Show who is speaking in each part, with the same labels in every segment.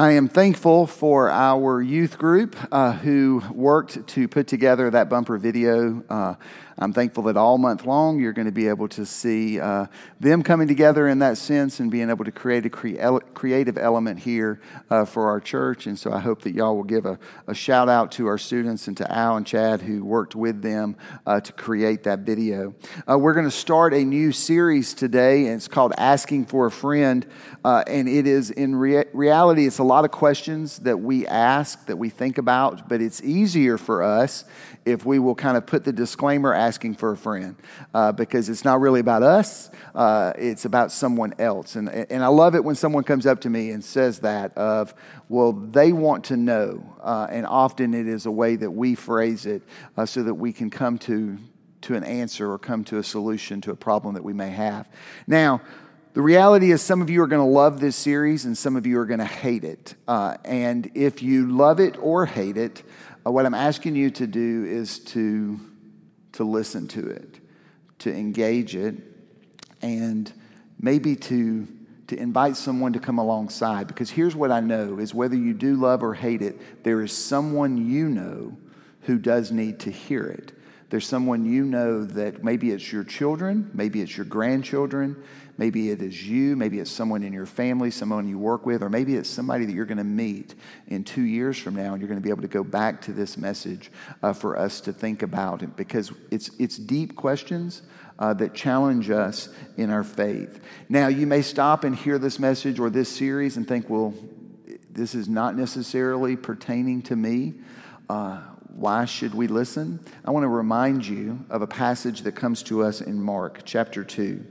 Speaker 1: I am thankful for our youth group uh, who worked to put together that bumper video. Uh, I'm thankful that all month long you're going to be able to see uh, them coming together in that sense and being able to create a cre- creative element here uh, for our church. And so I hope that y'all will give a, a, shout out to our students and to Al and Chad who worked with them uh, to create that video. Uh, we're going to start a new series today, and it's called Asking for a Friend. Uh, and it is in rea- reality, it's a lot of questions that we ask, that we think about, but it's easier for us if we will kind of put the disclaimer asking for a friend uh, because it's not really about us, uh, it's about someone else. And, and I love it when someone comes up to me and says that of, well, they want to know. Uh, and often it is a way that we phrase it uh, so that we can come to, to an answer or come to a solution to a problem that we may have. Now, the reality is, some of you are going to love this series and some of you are going to hate it. Uh, and if you love it or hate it, uh, what I'm asking you to do is to, to listen to it, to engage it, and maybe to, to invite someone to come alongside. Because here's what I know is whether you do love or hate it, there is someone you know who does need to hear it. There's someone you know that maybe it's your children, maybe it's your grandchildren, Maybe it is you, maybe it's someone in your family, someone you work with, or maybe it's somebody that you're going to meet in two years from now, and you're going to be able to go back to this message uh, for us to think about it because it's, it's deep questions. Uh, that challenge us in our faith. Now, you may stop and hear this message or this series and think, well, this is not necessarily pertaining to me. Uh, why should we listen? I want to remind you of a passage that comes to us in Mark chapter 2.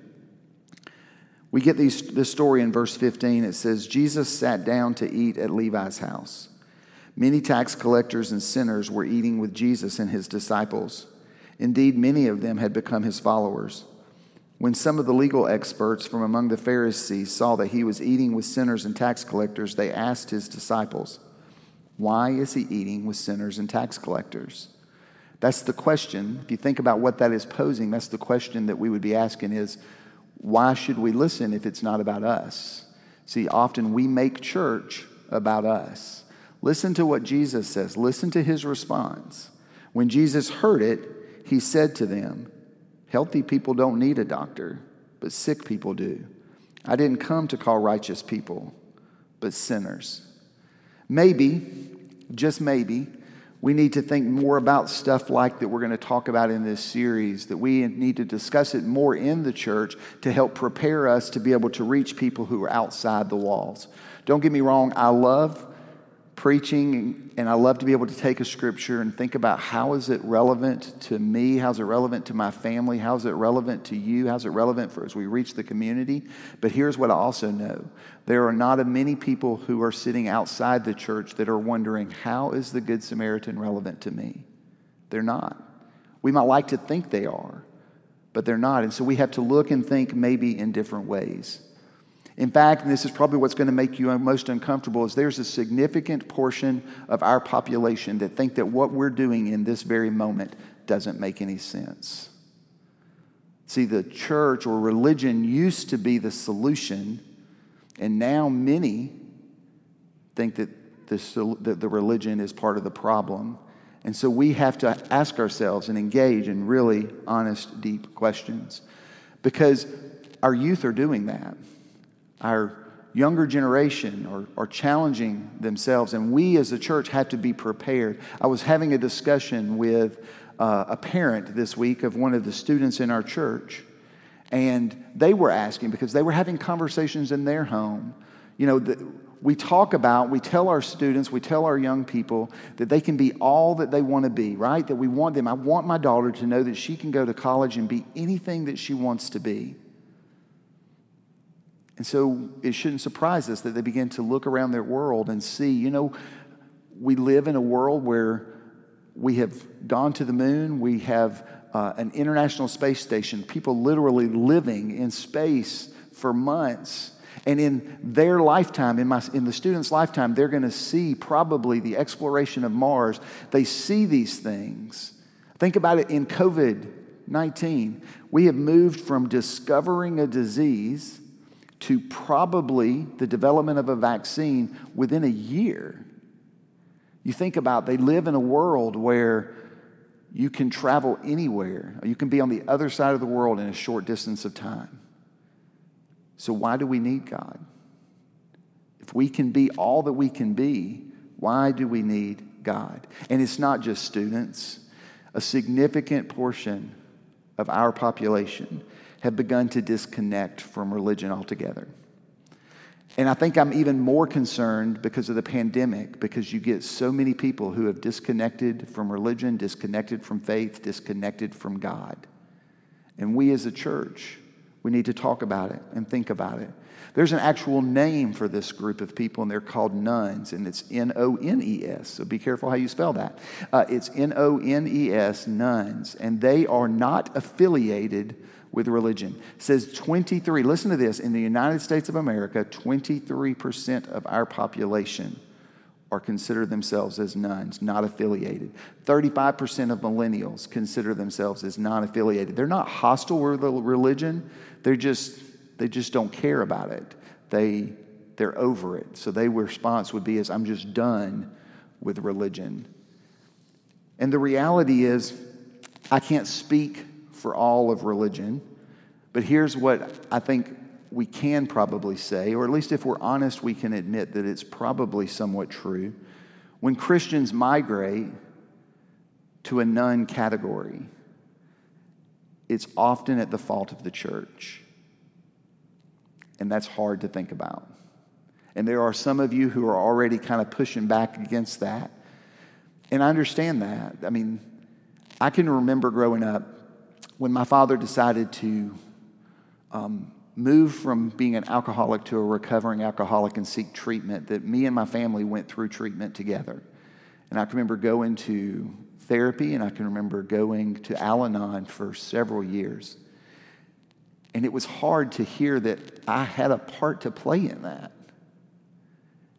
Speaker 1: We get these, this story in verse 15. It says, Jesus sat down to eat at Levi's house. Many tax collectors and sinners were eating with Jesus and his disciples. Indeed, many of them had become his followers. When some of the legal experts from among the Pharisees saw that he was eating with sinners and tax collectors, they asked his disciples, Why is he eating with sinners and tax collectors? That's the question. If you think about what that is posing, that's the question that we would be asking is, why should we listen if it's not about us? See, often we make church about us. Listen to what Jesus says, listen to his response. When Jesus heard it, he said to them, Healthy people don't need a doctor, but sick people do. I didn't come to call righteous people, but sinners. Maybe, just maybe, we need to think more about stuff like that we're going to talk about in this series, that we need to discuss it more in the church to help prepare us to be able to reach people who are outside the walls. Don't get me wrong, I love preaching and I love to be able to take a scripture and think about how is it relevant to me? How's it relevant to my family? How's it relevant to you? How's it relevant for as we reach the community? But here's what I also know. There are not a many people who are sitting outside the church that are wondering, how is the Good Samaritan relevant to me? They're not. We might like to think they are, but they're not. And so we have to look and think maybe in different ways. In fact, and this is probably what's going to make you most uncomfortable, is there's a significant portion of our population that think that what we're doing in this very moment doesn't make any sense. See, the church or religion used to be the solution, and now many think that the, that the religion is part of the problem. And so we have to ask ourselves and engage in really honest, deep questions because our youth are doing that our younger generation are, are challenging themselves, and we as a church have to be prepared. I was having a discussion with uh, a parent this week of one of the students in our church, and they were asking because they were having conversations in their home. You know, the, we talk about, we tell our students, we tell our young people that they can be all that they want to be, right? That we want them. I want my daughter to know that she can go to college and be anything that she wants to be. And so it shouldn't surprise us that they begin to look around their world and see, you know, we live in a world where we have gone to the moon, we have uh, an international space station, people literally living in space for months. And in their lifetime, in, my, in the student's lifetime, they're going to see probably the exploration of Mars. They see these things. Think about it in COVID 19. We have moved from discovering a disease to probably the development of a vaccine within a year. You think about they live in a world where you can travel anywhere. You can be on the other side of the world in a short distance of time. So why do we need God? If we can be all that we can be, why do we need God? And it's not just students. A significant portion of our population have begun to disconnect from religion altogether. And I think I'm even more concerned because of the pandemic, because you get so many people who have disconnected from religion, disconnected from faith, disconnected from God. And we as a church, we need to talk about it and think about it. There's an actual name for this group of people, and they're called nones, and it's N O N E S. So be careful how you spell that. Uh, it's N O N E S, nones, and they are not affiliated with religion. It says 23, listen to this, in the United States of America, 23% of our population are consider themselves as nones, not affiliated. 35% of millennials consider themselves as non affiliated. They're not hostile with religion, they're just, they just don't care about it. They, they're over it. So their response would be as I'm just done with religion. And the reality is, I can't speak for all of religion. But here's what I think we can probably say, or at least if we're honest, we can admit that it's probably somewhat true. When Christians migrate to a none category, it's often at the fault of the church. And that's hard to think about. And there are some of you who are already kind of pushing back against that. And I understand that. I mean, I can remember growing up when my father decided to um, move from being an alcoholic to a recovering alcoholic and seek treatment, that me and my family went through treatment together. And I can remember going to therapy and I can remember going to Al Anon for several years. And it was hard to hear that I had a part to play in that.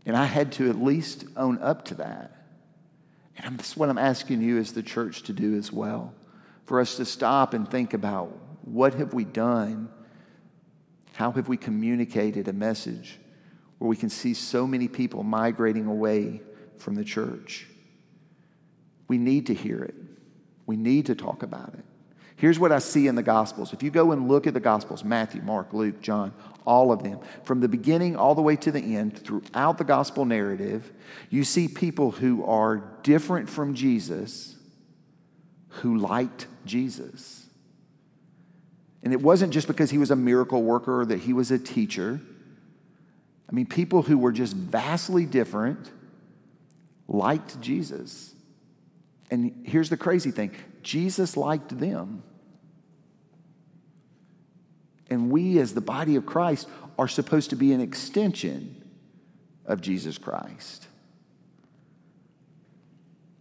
Speaker 1: And I had to at least own up to that. And that's what I'm asking you as the church to do as well. For us to stop and think about what have we done how have we communicated a message where we can see so many people migrating away from the church? We need to hear it. We need to talk about it. Here's what I see in the Gospels. If you go and look at the Gospels Matthew, Mark, Luke, John, all of them, from the beginning all the way to the end, throughout the Gospel narrative, you see people who are different from Jesus who liked Jesus. And it wasn't just because he was a miracle worker or that he was a teacher. I mean, people who were just vastly different liked Jesus. And here's the crazy thing Jesus liked them. And we, as the body of Christ, are supposed to be an extension of Jesus Christ.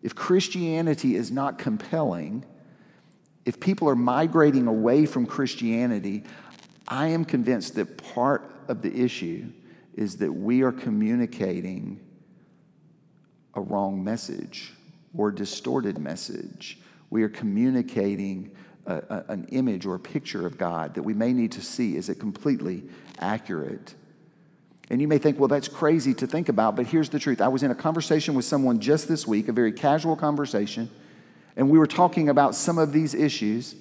Speaker 1: If Christianity is not compelling, if people are migrating away from Christianity, I am convinced that part of the issue is that we are communicating a wrong message or distorted message. We are communicating a, a, an image or a picture of God that we may need to see is it completely accurate. And you may think, well, that's crazy to think about, but here's the truth. I was in a conversation with someone just this week, a very casual conversation and we were talking about some of these issues.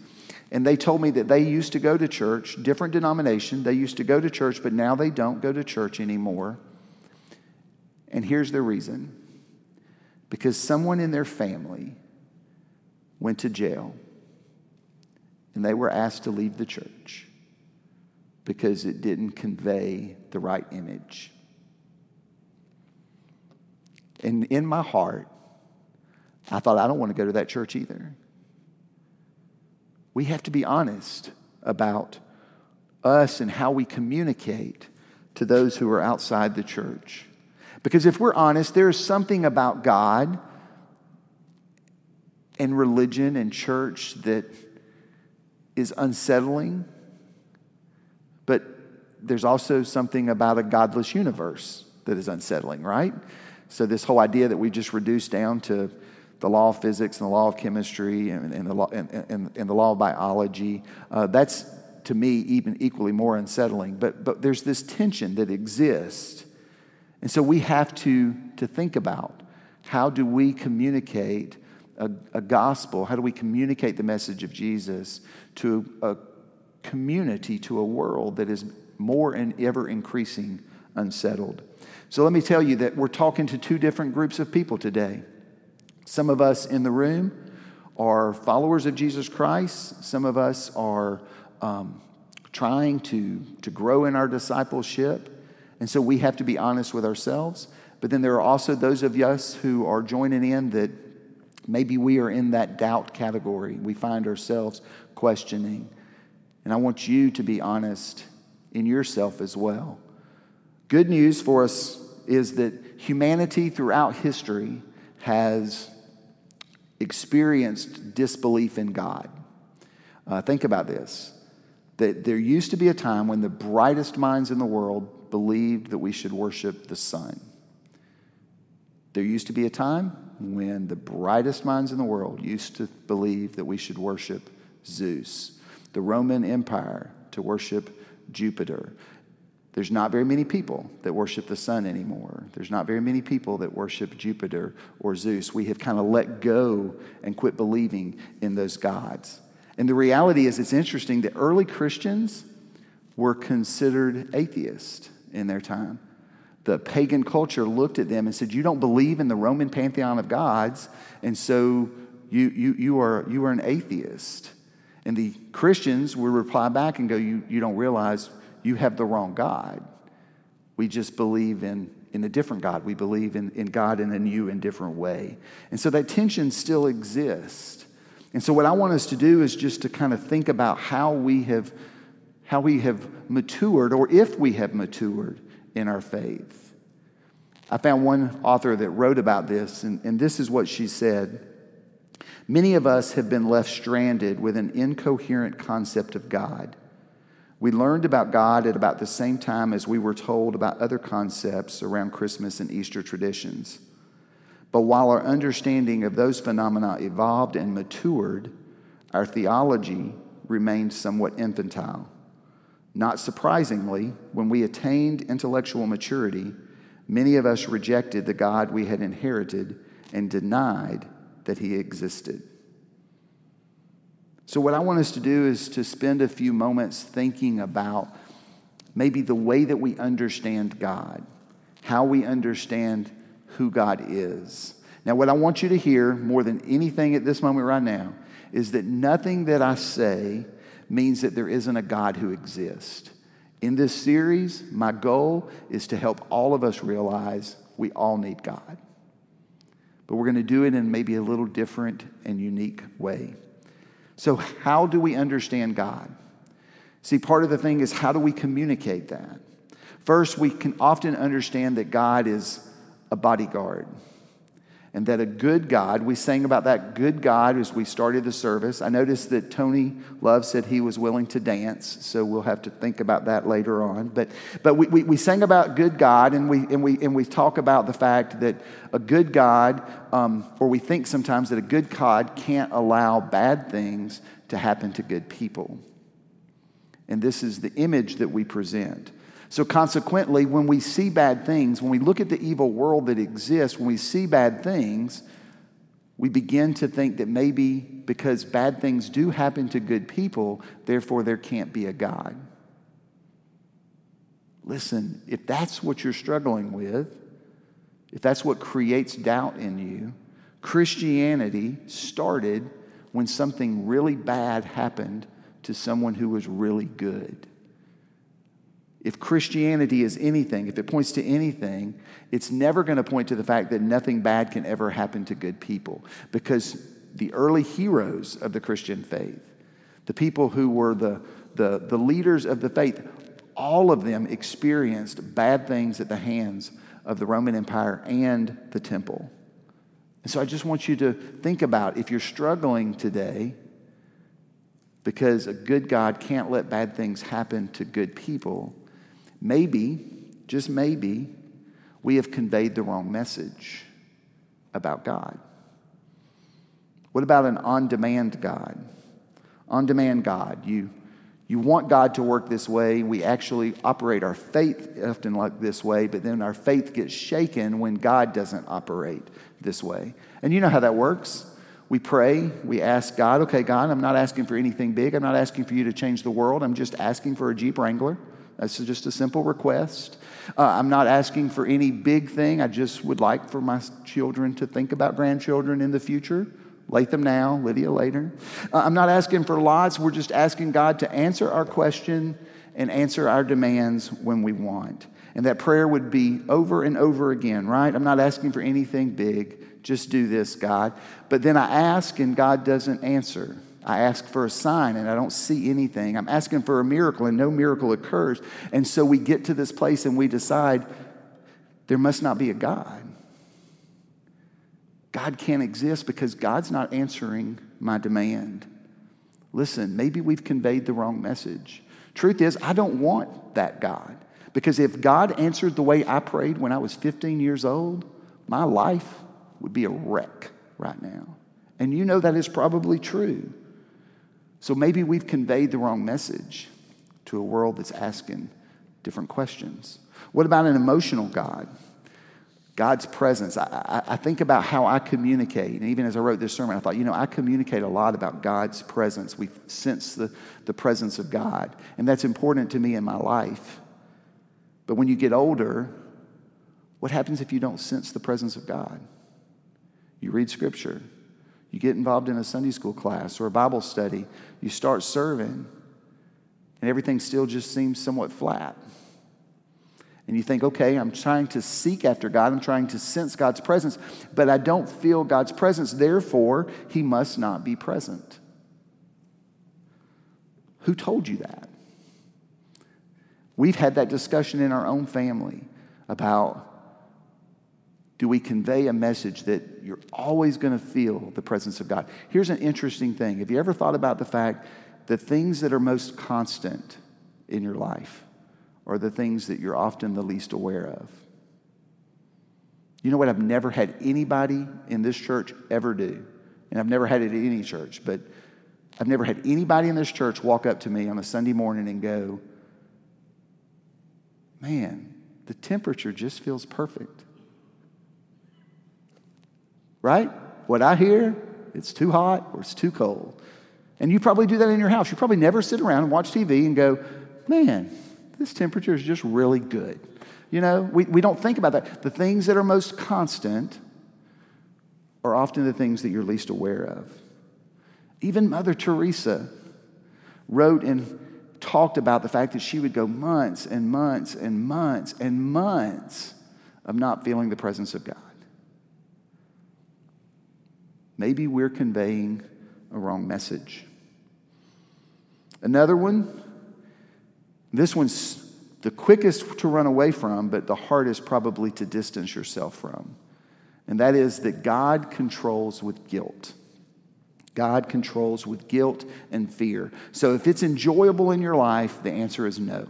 Speaker 1: And they told me that they used to go to church, different denomination. They used to go to church, but now they don't go to church anymore. And here's the reason because someone in their family went to jail and they were asked to leave the church because it didn't convey the right image. And in my heart, I thought, I don't want to go to that church either. We have to be honest about us and how we communicate to those who are outside the church. Because if we're honest, there is something about God and religion and church that is unsettling, there's also something about a godless universe that is unsettling, right? So, this whole idea that we just reduce down to the law of physics and the law of chemistry and, and the, law, and, and, and, the law of biology. Uh, that's to me, even equally more unsettling. But, but there's this tension that exists. And so we have to, to think about how do we communicate a, a gospel? How do we communicate the message of Jesus to a community, to a world that is more and ever increasing unsettled? So let me tell you that we're talking to two different groups of people today. Some of us in the room are followers of Jesus Christ, some of us are um, trying to, to grow in our discipleship. And so we have to be honest with ourselves. But then there are also those of us who are joining in that maybe we are in that doubt category. We find ourselves questioning. And I want you to be honest in yourself as well. Good news for us is that humanity throughout history has experienced disbelief in God. Uh, think about this that there used to be a time when the brightest minds in the world believed that we should worship the sun. There used to be a time when the brightest minds in the world used to believe that we should worship Zeus, the Roman Empire to worship Jupiter. There's not very many people that worship the sun anymore. There's not very many people that worship Jupiter or Zeus. We have kind of let go and quit believing in those gods. And the reality is, it's interesting that early Christians were considered atheists in their time. The pagan culture looked at them and said, You don't believe in the Roman pantheon of gods, and so you, you, you, are, you are an atheist. And the Christians would reply back and go, You, you don't realize you have the wrong God. We just believe in, in a different God. We believe in, in God in a new and different way. And so that tension still exists. And so what I want us to do is just to kind of think about how we have how we have matured or if we have matured in our faith. I found one author that wrote about this, and, and this is what she said. Many of us have been left stranded with an incoherent concept of God. We learned about God at about the same time as we were told about other concepts around Christmas and Easter traditions. But while our understanding of those phenomena evolved and matured, our theology remained somewhat infantile. Not surprisingly, when we attained intellectual maturity, many of us rejected the God we had inherited and denied that he existed. So, what I want us to do is to spend a few moments thinking about maybe the way that we understand God, how we understand who God is. Now, what I want you to hear more than anything at this moment right now is that nothing that I say means that there isn't a God who exists. In this series, my goal is to help all of us realize we all need God. But we're going to do it in maybe a little different and unique way. So, how do we understand God? See, part of the thing is how do we communicate that? First, we can often understand that God is a bodyguard and that a good God, we sang about that good God as we started the service. I noticed that Tony Love said he was willing to dance, so we'll have to think about that later on. But, but we, we, we sang about good God, and we, and, we, and we talk about the fact that a good God, um, or we think sometimes that a good God can't allow bad things to happen to good people. And this is the image that we present. So, consequently, when we see bad things, when we look at the evil world that exists, when we see bad things, we begin to think that maybe because bad things do happen to good people, therefore there can't be a God. Listen, if that's what you're struggling with, if that's what creates doubt in you, Christianity started when something really bad happened to someone who was really good. If Christianity is anything, if it points to anything, it's never going to point to the fact that nothing bad can ever happen to good people. Because the early heroes of the Christian faith, the people who were the, the, the leaders of the faith, all of them experienced bad things at the hands of the Roman Empire and the temple. And so I just want you to think about if you're struggling today because a good God can't let bad things happen to good people, Maybe, just maybe, we have conveyed the wrong message about God. What about an on demand God? On demand God. You, You want God to work this way. We actually operate our faith often like this way, but then our faith gets shaken when God doesn't operate this way. And you know how that works. We pray, we ask God, okay, God, I'm not asking for anything big. I'm not asking for you to change the world. I'm just asking for a Jeep Wrangler. That's just a simple request. Uh, I'm not asking for any big thing. I just would like for my children to think about grandchildren in the future. Latham now, Lydia later. Uh, I'm not asking for lots. We're just asking God to answer our question and answer our demands when we want. And that prayer would be over and over again, right? I'm not asking for anything big. Just do this, God. But then I ask and God doesn't answer. I ask for a sign and I don't see anything. I'm asking for a miracle and no miracle occurs. And so we get to this place and we decide there must not be a God. God can't exist because God's not answering my demand. Listen, maybe we've conveyed the wrong message. Truth is, I don't want that God. Because if God answered the way I prayed when I was 15 years old, my life would be a wreck right now. And you know that is probably true. So maybe we've conveyed the wrong message to a world that's asking different questions. What about an emotional God? God's presence. I, I, I, think about how I communicate. And even as I wrote this sermon, I thought, you know, I communicate a lot about God's presence. We sense the, the presence of God. And that's important to me in my life. But when you get older, what happens if you don't sense the presence of God? You read scripture, you get involved in a Sunday school class or a Bible study, you start serving, and everything still just seems somewhat flat and you think, okay, I'm trying to seek after God, I'm trying to sense God's presence, but I don't feel God's presence, therefore, He must not be present. Who told you that? We've had that discussion in our own family about do we convey a message that you're always going to feel the presence of God? Here's an interesting thing. Have you ever thought about the fact that things that are most constant in your life, are the things that you're often the least aware of. You know what? I've never had anybody in this church ever do, and I've never had it at any church, but I've never had anybody in this church walk up to me on a Sunday morning and go, Man, the temperature just feels perfect. Right? What I hear, it's too hot or it's too cold. And you probably do that in your house. You probably never sit around and watch TV and go, Man, this temperature is just really good. You know, we, we don't think about that. The things that are most constant are often the things that you're least aware of. Even Mother Teresa wrote and talked about the fact that she would go months and months and months and months of not feeling the presence of God. Maybe we're conveying a wrong message. Another one this one's the quickest to run away from, but the hardest probably to distance yourself from. And that is that God controls with guilt. God controls with guilt and fear. So if it's enjoyable in your life, the answer is no.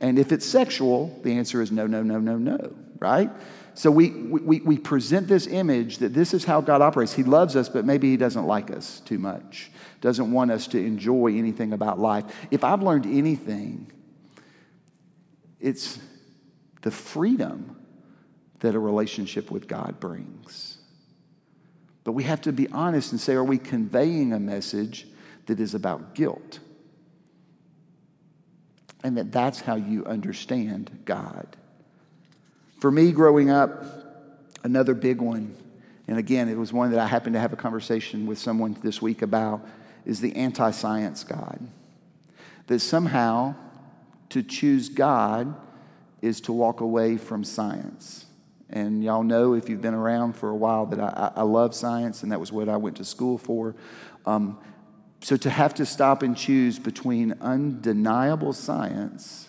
Speaker 1: And if it's sexual, the answer is no, no, no, no, no, right? So we, we, we present this image that this is how God operates. He loves us, but maybe He doesn't like us too much doesn't want us to enjoy anything about life. If I've learned anything, it's the freedom that a relationship with God brings. But we have to be honest and say, are we conveying a message that is about guilt? And that that's how you understand God. For me, growing up, another big one, and again, it was one that I happened to have a conversation with someone this week about, is the anti science God. That somehow to choose God is to walk away from science. And y'all know if you've been around for a while that I, I love science, and that was what I went to school for. Um, so to have to stop and choose between undeniable science,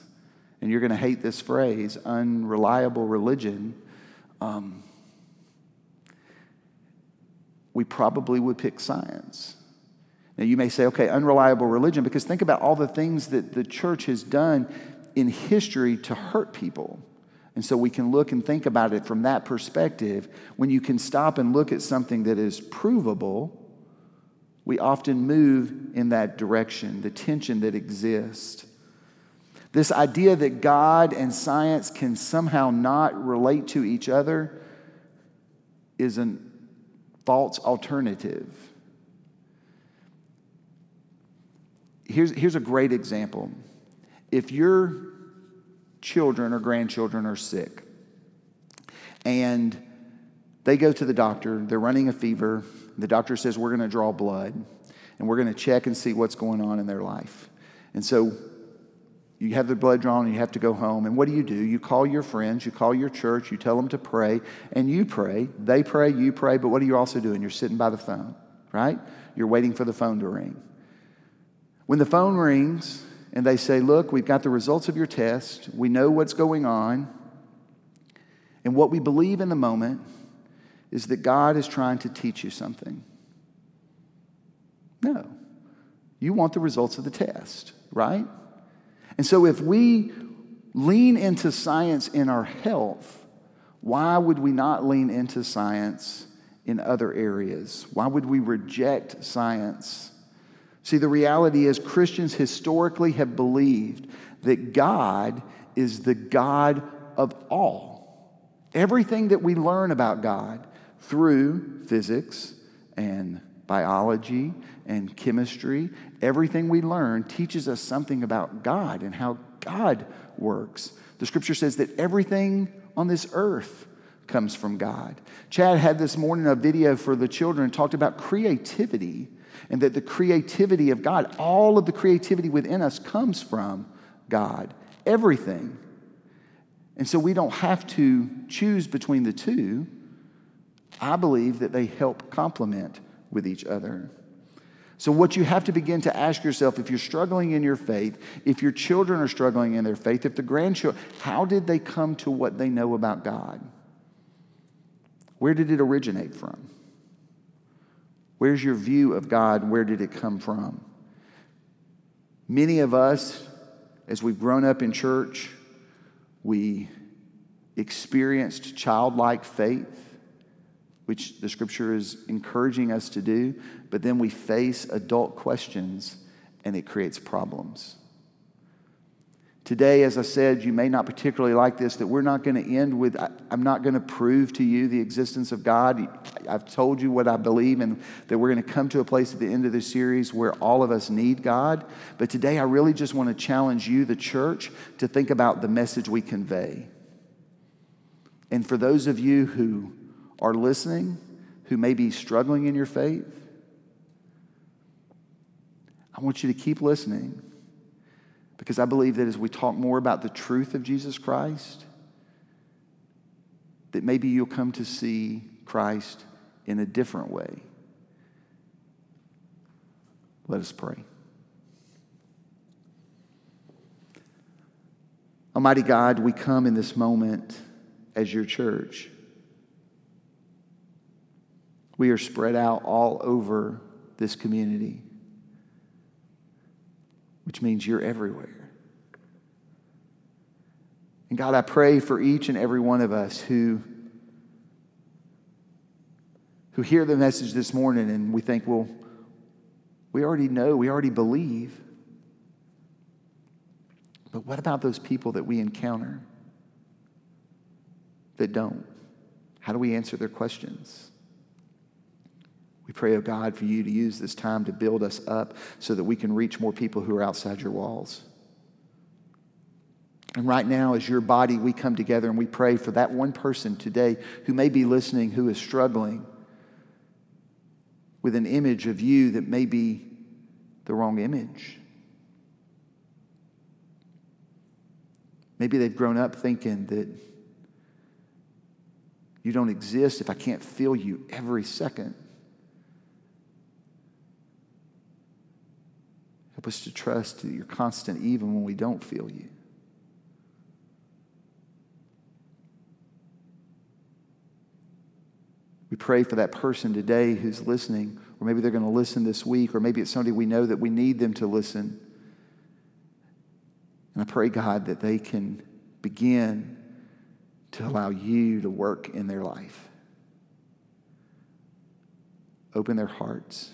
Speaker 1: and you're going to hate this phrase, unreliable religion, um, we probably would pick science. Now, you may say, okay, unreliable religion, because think about all the things that the church has done in history to hurt people. And so we can look and think about it from that perspective. When you can stop and look at something that is provable, We often move in that direction, the tension that exists. This idea that God and science can somehow not relate to each other is a false alternative. Here's, here's a great example. If your children or grandchildren are sick and they go to the doctor, they're running a fever, the doctor says, We're going to draw blood and we're going to check and see what's going on in their life. And so you have the blood drawn and you have to go home. And what do you do? You call your friends, you call your church, you tell them to pray, and you pray. They pray, you pray, but what are you also doing? You're sitting by the phone, right? You're waiting for the phone to ring. When the phone rings and they say, Look, we've got the results of your test, we know what's going on, and what we believe in the moment is that God is trying to teach you something. No. You want the results of the test, right? And so if we lean into science in our health, why would we not lean into science in other areas? Why would we reject science? See, the reality is Christians historically have believed that God is the God of all. Everything that we learn about God through physics and biology and chemistry, everything we learn teaches us something about God and how God works. The scripture says that everything on this earth comes from God. Chad had this morning a video for the children talked about creativity and that the creativity of God, all of the creativity within us comes from God. Everything. And so we don't have to choose between the two. I believe that they help complement with each other. So, what you have to begin to ask yourself if you're struggling in your faith, if your children are struggling in their faith, if the grandchildren, how did they come to what they know about God? Where did it originate from? Where's your view of God? Where did it come from? Many of us, as we've grown up in church, we experienced childlike faith which the scripture is encouraging us to do, but then we face adult questions and it creates problems. Today, as I said, you may not particularly like this, that we're not going to end with, I, am not going to prove to you the existence of God. I've told you what I believe, and that we're going to come to a place at the end of this series where all of us need God. But today, I really just want to challenge you, the church, to think about the message we convey. And for those of you who are listening who may be struggling in your faith, I want you to keep listening because I believe that as we talk more about the truth of Jesus Christ, that maybe you'll come to see Christ in a different way. Let us pray. Almighty God, we come in this moment as your church. We are spread out all over this community, which means you're everywhere. And God, I pray for each and every one of us who, who hear the message this morning and we think, well, we already know, we already believe. But what about those people that we encounter that don't? How do we answer their questions? We pray, oh God, for you to use this time to build us up so that we can reach more people who are outside your walls. And right now, as your body, we come together and we pray for that one person today who may be listening who is struggling with an image of you that may be the wrong image. Maybe they've grown up thinking that you don't exist if I can't feel you every second. Help us to trust that you're constant even when we don't feel you. We pray for that person today who's listening, or maybe they're going to listen this week, or maybe it's somebody we know that we need them to listen. And I pray, God, that they can begin to allow you to work in their life. Open their hearts